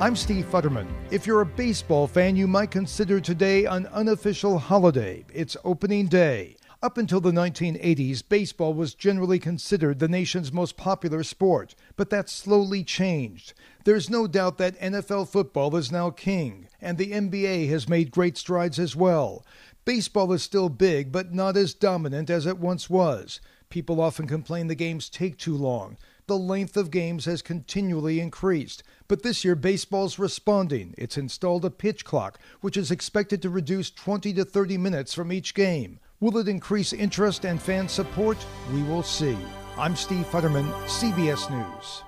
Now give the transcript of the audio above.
I'm Steve Futterman. If you're a baseball fan, you might consider today an unofficial holiday. It's opening day. Up until the 1980s, baseball was generally considered the nation's most popular sport, but that slowly changed. There's no doubt that NFL football is now king, and the NBA has made great strides as well. Baseball is still big, but not as dominant as it once was. People often complain the games take too long. The length of games has continually increased, but this year baseball's responding. It's installed a pitch clock, which is expected to reduce 20 to 30 minutes from each game. Will it increase interest and fan support? We will see. I'm Steve Futterman, CBS News.